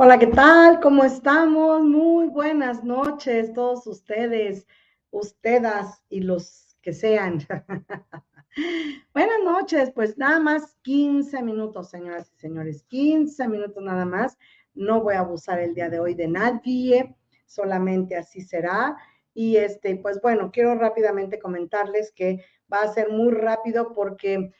Hola, ¿qué tal? ¿Cómo estamos? Muy buenas noches todos ustedes, ustedes y los que sean. buenas noches, pues nada más 15 minutos, señoras y señores, 15 minutos nada más. No voy a abusar el día de hoy de nadie, solamente así será. Y este, pues bueno, quiero rápidamente comentarles que va a ser muy rápido porque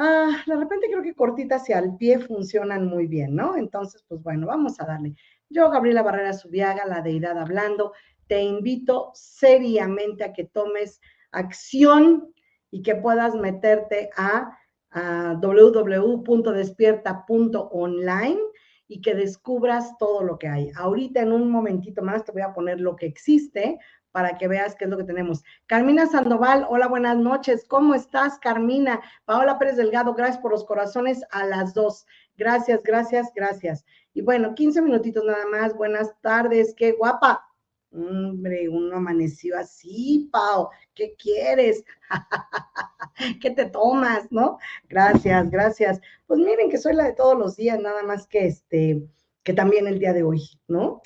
ah, de repente creo que cortitas y al pie funcionan muy bien, ¿no? Entonces, pues bueno, vamos a darle. Yo, Gabriela Barrera Subiaga, la deidad hablando, te invito seriamente a que tomes acción y que puedas meterte a, a www.despierta.online y que descubras todo lo que hay. Ahorita en un momentito más te voy a poner lo que existe para que veas qué es lo que tenemos. Carmina Sandoval, hola, buenas noches. ¿Cómo estás, Carmina? Paola Pérez Delgado, gracias por los corazones a las dos. Gracias, gracias, gracias. Y bueno, 15 minutitos nada más. Buenas tardes, qué guapa. Hombre, uno amaneció así, Pao. ¿Qué quieres? ¿Qué te tomas, no? Gracias, gracias. Pues miren que soy la de todos los días, nada más que este, que también el día de hoy, ¿no?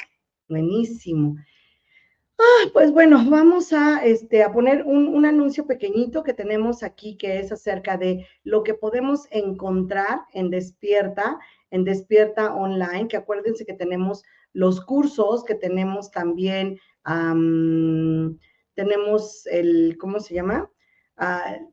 Buenísimo. Ah, pues bueno, vamos a, este, a poner un, un, anuncio pequeñito que tenemos aquí que es acerca de lo que podemos encontrar en Despierta, en Despierta Online, que acuérdense que tenemos los cursos, que tenemos también, tenemos el, ¿cómo se llama? Uh,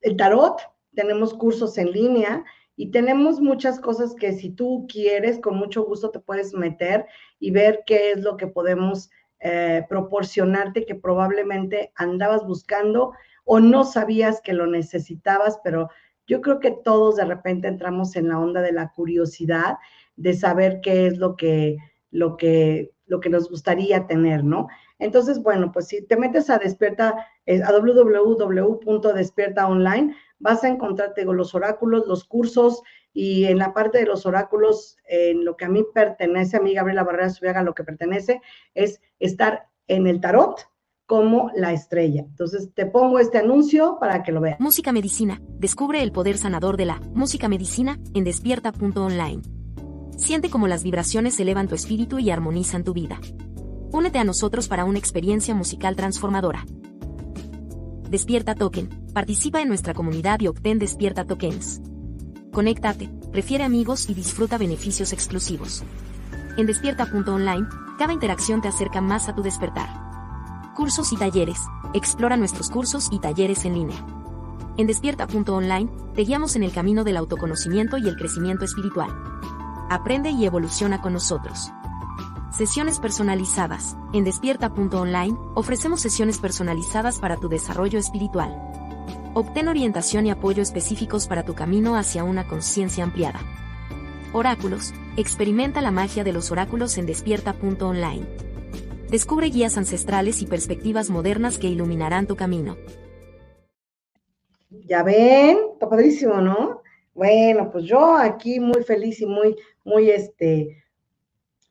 el tarot, tenemos cursos en línea y tenemos muchas cosas que si tú quieres, con mucho gusto te puedes meter y ver qué es lo que podemos eh, proporcionarte que probablemente andabas buscando o no sabías que lo necesitabas, pero yo creo que todos de repente entramos en la onda de la curiosidad, de saber qué es lo que, lo que, lo que nos gustaría tener, ¿no? Entonces, bueno, pues si te metes a Despierta, eh, a www.despierta online, vas a encontrarte con los oráculos, los cursos, y en la parte de los oráculos, en lo que a mí pertenece, a mí Gabriela Barrera Subiaga, lo que pertenece es estar en el tarot como la estrella. Entonces te pongo este anuncio para que lo veas. Música Medicina. Descubre el poder sanador de la música medicina en despierta.online. Siente cómo las vibraciones elevan tu espíritu y armonizan tu vida. Únete a nosotros para una experiencia musical transformadora. Despierta Token. Participa en nuestra comunidad y obtén Despierta Tokens. Conéctate, prefiere amigos y disfruta beneficios exclusivos. En despierta.online, cada interacción te acerca más a tu despertar. Cursos y talleres. Explora nuestros cursos y talleres en línea. En despierta.online te guiamos en el camino del autoconocimiento y el crecimiento espiritual. Aprende y evoluciona con nosotros. Sesiones personalizadas. En despierta.online ofrecemos sesiones personalizadas para tu desarrollo espiritual. Obtén orientación y apoyo específicos para tu camino hacia una conciencia ampliada. Oráculos. Experimenta la magia de los oráculos en despierta.online. Descubre guías ancestrales y perspectivas modernas que iluminarán tu camino. Ya ven, está padrísimo, ¿no? Bueno, pues yo aquí muy feliz y muy, muy, este,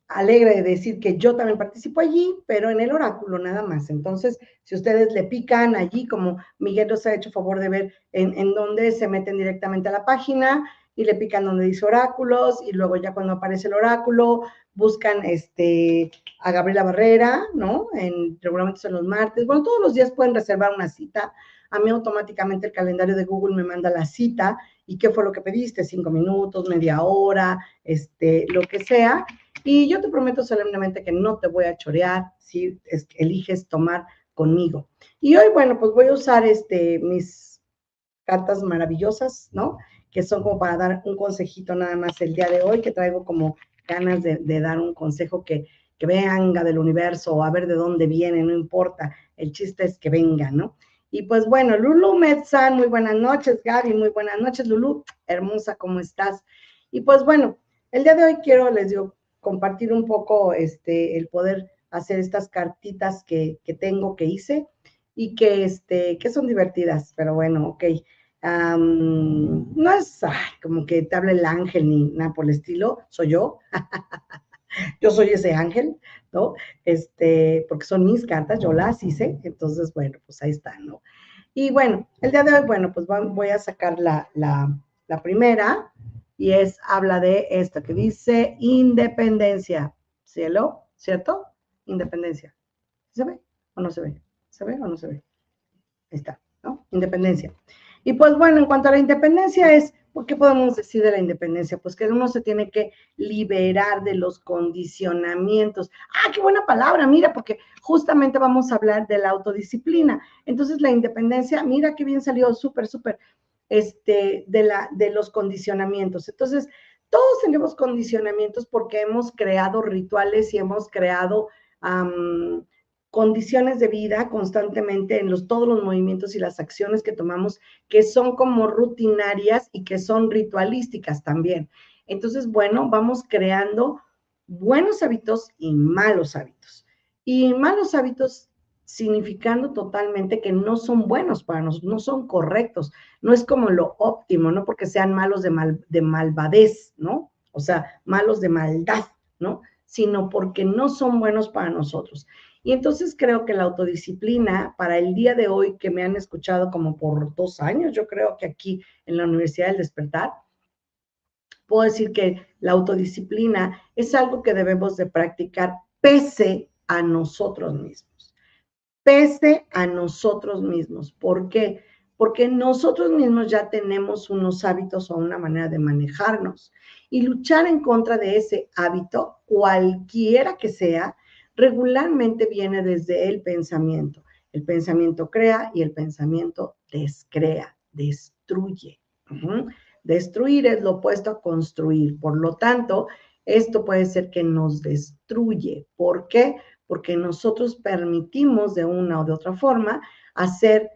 alegre de decir que yo también participo allí, pero en el oráculo nada más. Entonces, si ustedes le pican allí, como Miguel nos ha hecho favor de ver en, en donde se meten directamente a la página y le pican donde dice oráculos y luego ya cuando aparece el oráculo buscan este a Gabriela Barrera, ¿no? En regularmente son los martes. Bueno, todos los días pueden reservar una cita. A mí automáticamente el calendario de Google me manda la cita y qué fue lo que pediste, cinco minutos, media hora, este, lo que sea. Y yo te prometo solemnemente que no te voy a chorear si eliges tomar conmigo. Y hoy, bueno, pues voy a usar este, mis cartas maravillosas, ¿no? que son como para dar un consejito nada más el día de hoy, que traigo como ganas de, dar un consejo que, que venga del universo o a ver de dónde viene, no importa, el chiste es que venga, ¿no? Y pues bueno, Lulu Metzan, muy buenas noches, Gaby, muy buenas noches, Lulu, hermosa, ¿cómo estás? Y pues bueno, el día de hoy quiero, les digo, compartir un poco este, el poder hacer estas cartitas que, que tengo, que hice, y que, este, que son divertidas, pero bueno, ok no es como que te hable el ángel ni nada por el estilo, soy yo. yo soy ese ángel, ¿no? Este, porque son mis cartas, yo las hice, entonces, bueno, pues ahí está, ¿no? Y bueno, el día de hoy, bueno, pues voy a sacar la, la primera y es, habla de esto que dice independencia, cielo, ¿cierto? Independencia. ¿Se ve o no se ve? ¿Se ve o no se ve? Ahí está, ¿no? Independencia. Y pues bueno, en cuanto a la independencia es, ¿por qué podemos decir de la independencia? Pues que uno se tiene que liberar de los condicionamientos. Ah, qué buena palabra, mira, porque justamente vamos a hablar de la autodisciplina. Entonces la independencia, mira qué bien salió, súper, súper, este, de, la, de los condicionamientos. Entonces, todos tenemos condicionamientos porque hemos creado rituales y hemos creado condiciones de vida constantemente en los, todos los movimientos y las acciones que tomamos que son como rutinarias y que son ritualísticas también. Entonces, bueno, vamos creando buenos hábitos y malos hábitos. Y malos hábitos significando totalmente que no son buenos para nosotros, no son correctos, no es como lo óptimo, no porque sean malos de, mal, de malvadez, ¿no? O sea, malos de maldad, ¿no? Sino porque no son buenos para nosotros. Y entonces creo que la autodisciplina para el día de hoy, que me han escuchado como por dos años, yo creo que aquí en la Universidad del Despertar, puedo decir que la autodisciplina es algo que debemos de practicar pese a nosotros mismos, pese a nosotros mismos. ¿Por qué? Porque nosotros mismos ya tenemos unos hábitos o una manera de manejarnos y luchar en contra de ese hábito, cualquiera que sea, regularmente viene desde el pensamiento. El pensamiento crea y el pensamiento descrea, destruye. Destruir es lo opuesto a construir. Por lo tanto, esto puede ser que nos destruye. ¿Por qué? Porque nosotros permitimos de una o de otra forma hacer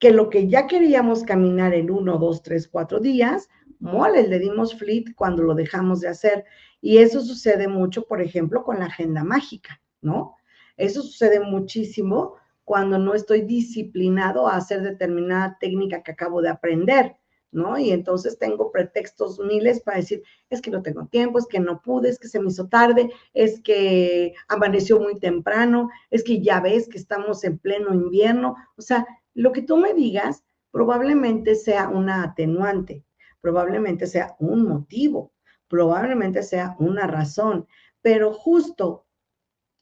que lo que ya queríamos caminar en uno, dos, tres, cuatro días, mole, le dimos flit cuando lo dejamos de hacer. Y eso sucede mucho, por ejemplo, con la agenda mágica. ¿no? Eso sucede muchísimo cuando no estoy disciplinado a hacer determinada técnica que acabo de aprender, ¿no? Y entonces tengo pretextos miles para decir, es que no tengo tiempo, es que no pude, es que se me hizo tarde, es que amaneció muy temprano, es que ya ves que estamos en pleno invierno. O sea, lo que tú me digas probablemente sea una atenuante, probablemente sea un motivo, probablemente sea una razón, pero justo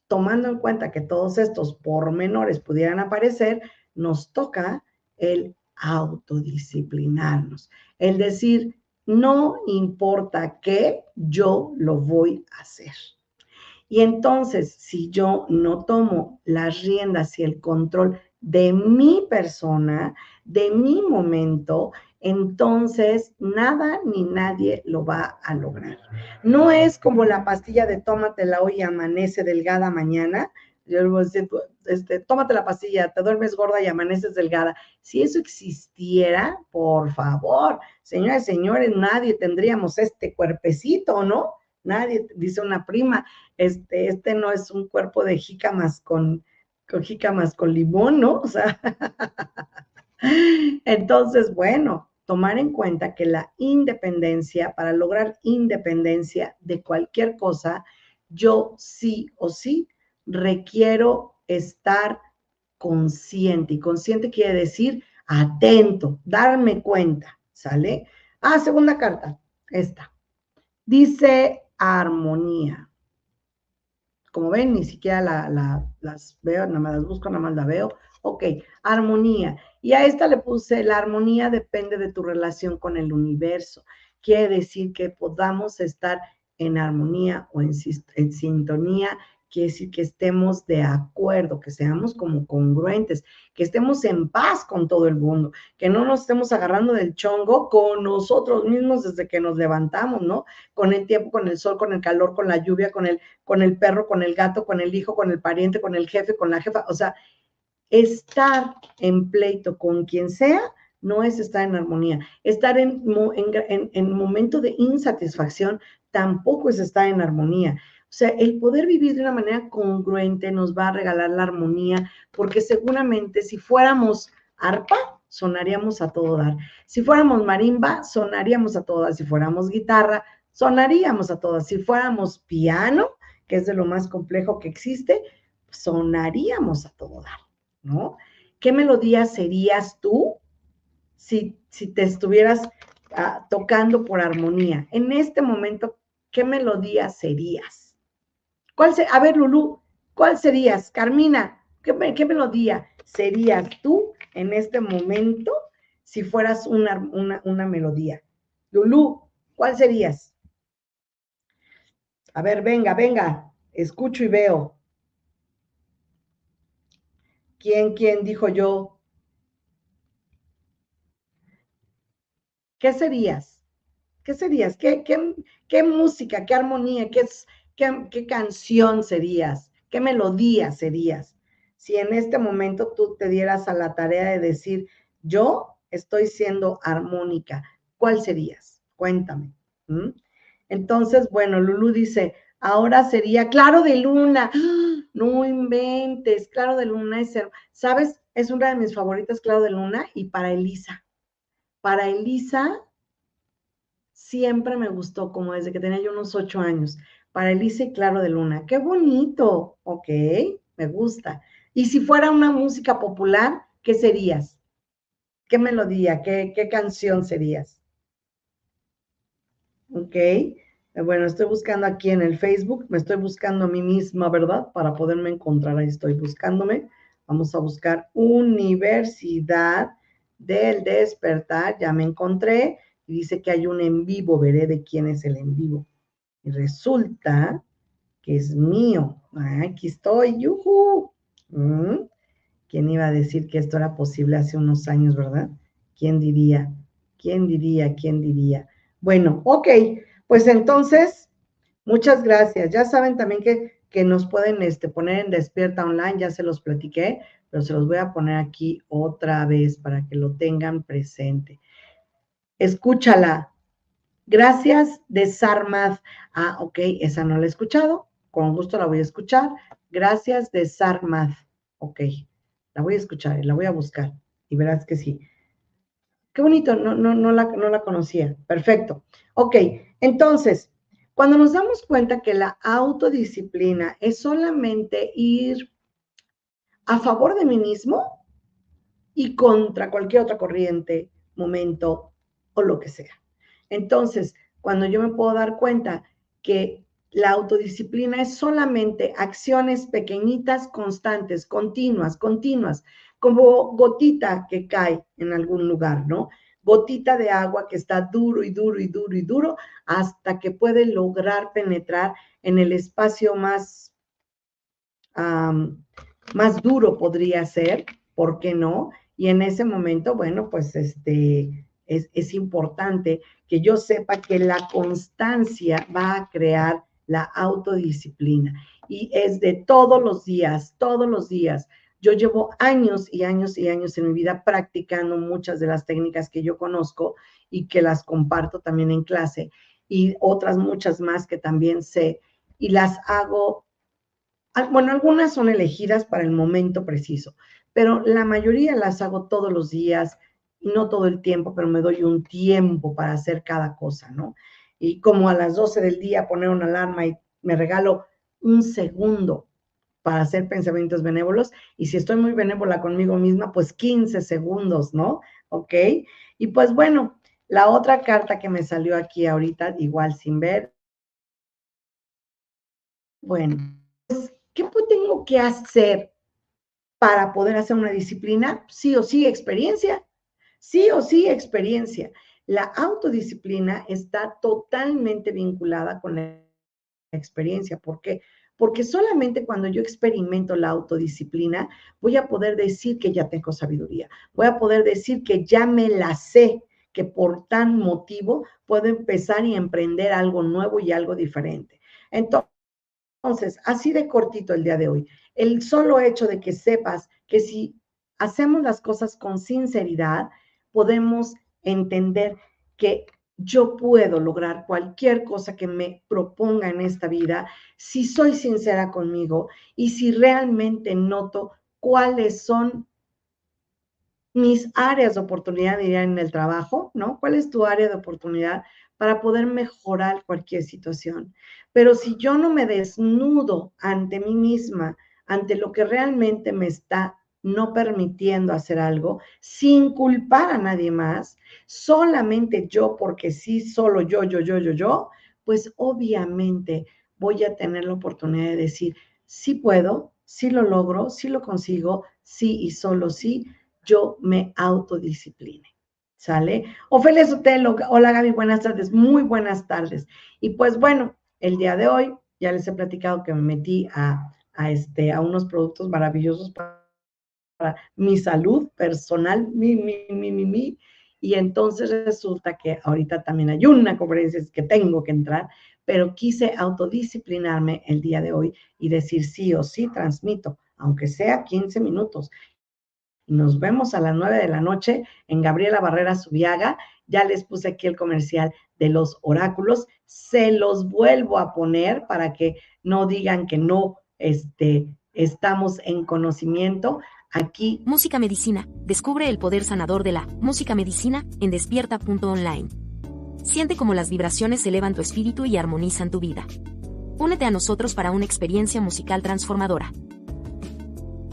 tomando en cuenta que todos estos pormenores pudieran aparecer, nos toca el autodisciplinarnos, el decir, no importa qué, yo lo voy a hacer. Y entonces, si yo no tomo las riendas y el control de mi persona, de mi momento, entonces nada ni nadie lo va a lograr. No es como la pastilla de tómatela hoy y amanece delgada mañana. Yo a decir, este, tómate la pastilla, te duermes gorda y amaneces delgada. Si eso existiera, por favor, señores, señores, nadie tendríamos este cuerpecito, ¿no? Nadie, dice una prima, este, este no es un cuerpo de jícamas con, con jícamas con limón, ¿no? Entonces, bueno, tomar en cuenta que la independencia, para lograr independencia de cualquier cosa, yo sí o sí requiero estar consciente. Y consciente quiere decir atento, darme cuenta, ¿sale? Ah, segunda carta, esta. Dice armonía. Como ven, ni siquiera las veo, nada más las busco, nada más la veo. Ok, armonía. Y a esta le puse, la armonía depende de tu relación con el universo. Quiere decir que podamos estar en armonía o en sintonía quiere decir que estemos de acuerdo, que seamos como congruentes, que estemos en paz con todo el mundo, que no nos estemos agarrando del chongo con nosotros mismos desde que nos levantamos, ¿no? Con el tiempo, con el sol, con el calor, con la lluvia, con el, con el perro, con el gato, con el hijo, con el pariente, con el jefe, con la jefa. O sea, estar en pleito con quien sea no es estar en armonía. Estar en, en, en momento de insatisfacción tampoco es estar en armonía. O sea, el poder vivir de una manera congruente nos va a regalar la armonía, porque seguramente si fuéramos arpa, sonaríamos a todo dar. Si fuéramos marimba, sonaríamos a todo dar. Si fuéramos guitarra, sonaríamos a todas. Si fuéramos piano, que es de lo más complejo que existe, sonaríamos a todo dar, ¿no? ¿Qué melodía serías tú si, si te estuvieras ah, tocando por armonía? En este momento, ¿qué melodía serías? ¿Cuál a ver, Lulú, ¿cuál serías? Carmina, ¿qué, melodía serías tú en este momento si fueras una, una melodía? Lulú, ¿cuál serías? A ver, venga, venga, escucho y veo. ¿Quién, quién dijo yo? ¿Qué serías? ¿Qué serías? ¿Qué, qué, qué música, qué armonía, qué, ¿Qué, canción serías? ¿Qué melodía serías? Si en este momento tú te dieras a la tarea de decir, yo estoy siendo armónica, ¿cuál serías? Cuéntame. Entonces, bueno, Lulu dice, ahora sería Claro de Luna. No inventes, Claro de Luna es, ¿sabes? Es una de mis favoritas, Claro de Luna, y para Elisa. Para Elisa siempre me gustó, como desde que tenía yo unos ocho años para Elisa y Claro de Luna. ¡Qué bonito! Ok, me gusta. Y si fuera una música popular, ¿qué serías? ¿Qué melodía? ¿Qué, qué canción serías? Ok. Bueno, estoy buscando aquí en el Facebook, me estoy buscando a mí misma, ¿verdad? Para poderme encontrar, ahí estoy buscándome. Vamos a buscar Universidad del Despertar, ya me encontré y dice que hay un en vivo, veré de quién es el en vivo. Y resulta que es mío. aquí estoy, yuhu. Mm. ¿Quién iba a decir que esto era posible hace unos años, verdad? ¿Quién diría? ¿Quién diría? ¿Quién diría? Bueno, ok, pues entonces, muchas gracias. Ya saben también que, que nos pueden este, poner en Despierta Online, ya se los platiqué, pero se los voy a poner aquí otra vez para que lo tengan presente. Escúchala, Gracias de Sarmad. Ah, ok, esa no la he escuchado. Con gusto la voy a escuchar. Gracias de Sarmad. Ok, la voy a escuchar y la voy a buscar. Y verás que sí. Qué bonito, no, no, no, la, no la conocía. Perfecto. Ok, entonces, cuando nos damos cuenta que la autodisciplina es solamente ir a favor de mí mismo y contra cualquier otra corriente, momento o lo que sea. Entonces, cuando yo me puedo dar cuenta que la autodisciplina es solamente acciones pequeñitas, constantes, continuas, continuas, como gotita que cae en algún lugar, ¿no? gotita de agua que está duro y duro y duro y duro hasta que puede lograr penetrar en el espacio más, más duro podría ser, ¿por qué no? Y en ese momento, bueno, pues este, es, es importante que yo sepa que la constancia va a crear la autodisciplina y es de todos los días, todos los días. Yo llevo años y años y años en mi vida practicando muchas de las técnicas que yo conozco y que las comparto también en clase y otras muchas más que también sé y las hago, bueno, algunas son elegidas para el momento preciso, pero la mayoría las hago todos los días no todo el tiempo, pero me doy un tiempo para hacer cada cosa, ¿no? Y como a las 12 del día poner una alarma y me regalo un segundo para hacer pensamientos benévolos. Y si estoy muy benévola conmigo misma, pues 15 segundos, ¿no? ¿Ok? Y pues bueno, la otra carta que me salió aquí ahorita, igual sin ver. Bueno, pues, ¿qué tengo que hacer para poder hacer una disciplina? Sí o sí, experiencia. Sí o sí, experiencia. La autodisciplina está totalmente vinculada con la experiencia. ¿Por qué? porque solamente cuando yo experimento la autodisciplina voy a poder decir que ya tengo sabiduría, voy a poder decir que ya me la sé, que por tan motivo puedo empezar y emprender algo nuevo y algo diferente. Entonces, así de cortito el día de hoy, el solo hecho de que sepas que si hacemos las cosas con sinceridad, podemos entender que yo puedo lograr cualquier cosa que me proponga en esta vida si soy sincera conmigo y si realmente noto cuáles son mis áreas de oportunidad, diría en el trabajo, ¿no? ¿Cuál es tu área de oportunidad para poder mejorar cualquier situación? Pero si yo no me desnudo ante mí misma, ante lo que realmente me está no permitiendo hacer algo, sin culpar a nadie más, solamente yo, porque sí, solo yo, yo, yo, yo, yo, pues obviamente voy a tener la oportunidad de decir, sí puedo, sí lo logro, sí lo consigo, sí y solo sí, yo me autodiscipline. ¿Sale? Ofelia Sotelo, hola Gaby, buenas tardes, muy buenas tardes. Y pues bueno, el día de hoy ya les he platicado que me metí a, a, este, a unos productos maravillosos para mi salud personal, mi, mi, mi, mi, mi. Y entonces resulta que ahorita también hay una conferencia que tengo que entrar, pero quise autodisciplinarme el día de hoy y decir sí o sí transmito, aunque sea 15 minutos. Nos vemos a las 9 de la noche en Gabriela Barrera Subiaga. Ya les puse aquí el comercial de los oráculos. Se los vuelvo a poner para que no digan que no este, estamos en conocimiento. Aquí. Música Medicina. Descubre el poder sanador de la música medicina en despierta.online. Siente cómo las vibraciones elevan tu espíritu y armonizan tu vida. Únete a nosotros para una experiencia musical transformadora.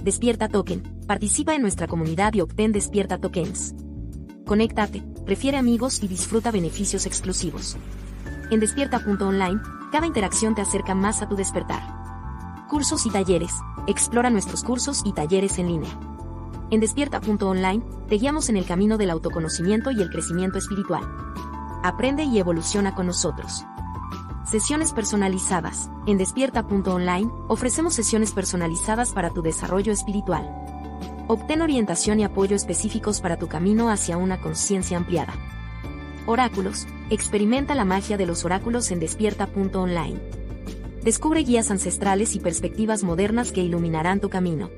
Despierta Token. Participa en nuestra comunidad y obtén Despierta Tokens. Conéctate, prefiere amigos y disfruta beneficios exclusivos. En despierta.online, cada interacción te acerca más a tu despertar. Cursos y talleres. Explora nuestros cursos y talleres en línea. En despierta.online, te guiamos en el camino del autoconocimiento y el crecimiento espiritual. Aprende y evoluciona con nosotros. Sesiones personalizadas. En despierta.online, ofrecemos sesiones personalizadas para tu desarrollo espiritual. Obtén orientación y apoyo específicos para tu camino hacia una conciencia ampliada. Oráculos. Experimenta la magia de los oráculos en despierta.online. Descubre guías ancestrales y perspectivas modernas que iluminarán tu camino.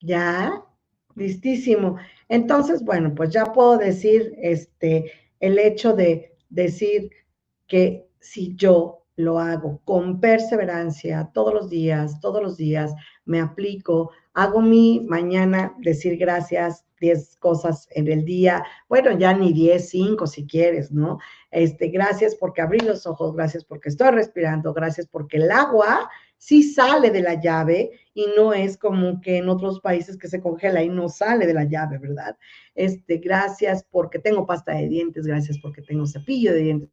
Ya, listísimo. Entonces, bueno, pues ya puedo decir este el hecho de decir que si yo lo hago con perseverancia todos los días, todos los días, me aplico, hago mi mañana decir gracias, 10 cosas en el día, bueno, ya ni 10, 5 si quieres, ¿no? Este, gracias porque abrí los ojos, gracias porque estoy respirando, gracias porque el agua sí sale de la llave y no es como que en otros países que se congela y no sale de la llave, ¿verdad? Este, gracias porque tengo pasta de dientes, gracias porque tengo cepillo de dientes,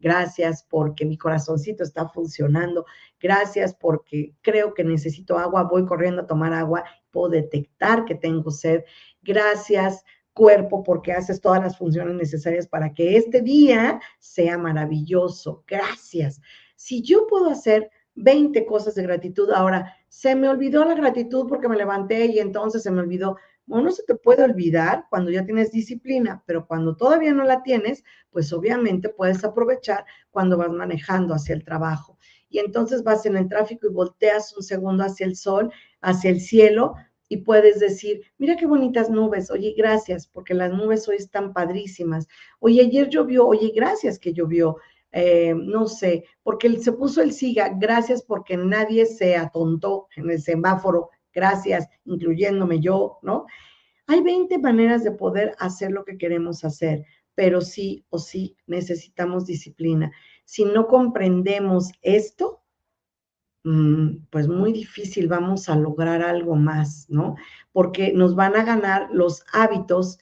Gracias porque mi corazoncito está funcionando. Gracias porque creo que necesito agua. Voy corriendo a tomar agua. Puedo detectar que tengo sed. Gracias cuerpo porque haces todas las funciones necesarias para que este día sea maravilloso. Gracias. Si yo puedo hacer 20 cosas de gratitud, ahora se me olvidó la gratitud porque me levanté y entonces se me olvidó. Bueno, se te puede olvidar cuando ya tienes disciplina, pero cuando todavía no la tienes, pues obviamente puedes aprovechar cuando vas manejando hacia el trabajo. Y entonces vas en el tráfico y volteas un segundo hacia el sol, hacia el cielo, y puedes decir, mira qué bonitas nubes, oye, gracias, porque las nubes hoy están padrísimas. Oye, ayer llovió, oye, gracias que llovió. Eh, no sé, porque se puso el SIGA, gracias porque nadie se atontó en el semáforo, gracias, incluyéndome yo, ¿no? Hay 20 maneras de poder hacer lo que queremos hacer, pero sí o sí necesitamos disciplina. Si no comprendemos esto, Mm, pues muy difícil vamos a lograr algo más, ¿no? Porque nos van a ganar los hábitos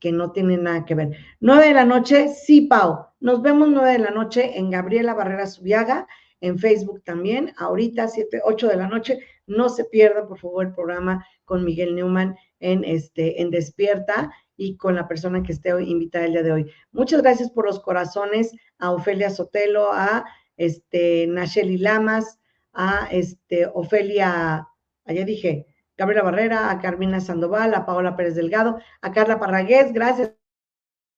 que no tienen nada que ver. Nueve de la noche, sí, Pau. Nos vemos nueve de la noche en Gabriela Barrera Subiaga, en Facebook también. Ahorita, siete, ocho de la noche. No se pierda, por favor, el programa con Miguel Newman en, este, en Despierta y con la persona que esté invitada el día de hoy. Muchas gracias por los corazones a Ofelia Sotelo, a este, Nacheli Lamas, a este, Ofelia, allá dije, Gabriela Barrera, a Carmina Sandoval, a Paola Pérez Delgado, a Carla Parragués, gracias.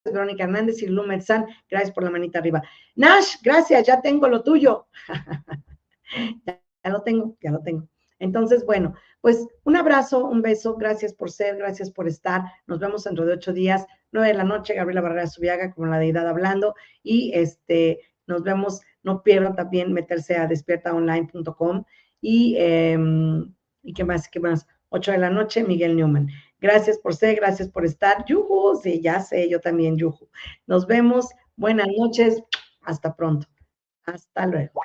Verónica Hernández y Lumet San, gracias por la manita arriba. Nash, gracias, ya tengo lo tuyo. ya, lo tengo, ya lo tengo. Entonces, bueno, pues un abrazo, un beso, gracias por ser, gracias por estar. Nos vemos dentro de ocho días, nueve de la noche, Gabriela Barrera Subiaga, como la deidad hablando, y este, nos vemos no pierdan también meterse a despiertaonline.com y, em, y qué más, qué más, 8 de la noche, Miguel Newman. Gracias por ser, gracias por estar. Yuhu, sí, ya sé, yo también, Yuhu. Nos vemos, buenas noches, hasta pronto. Hasta luego.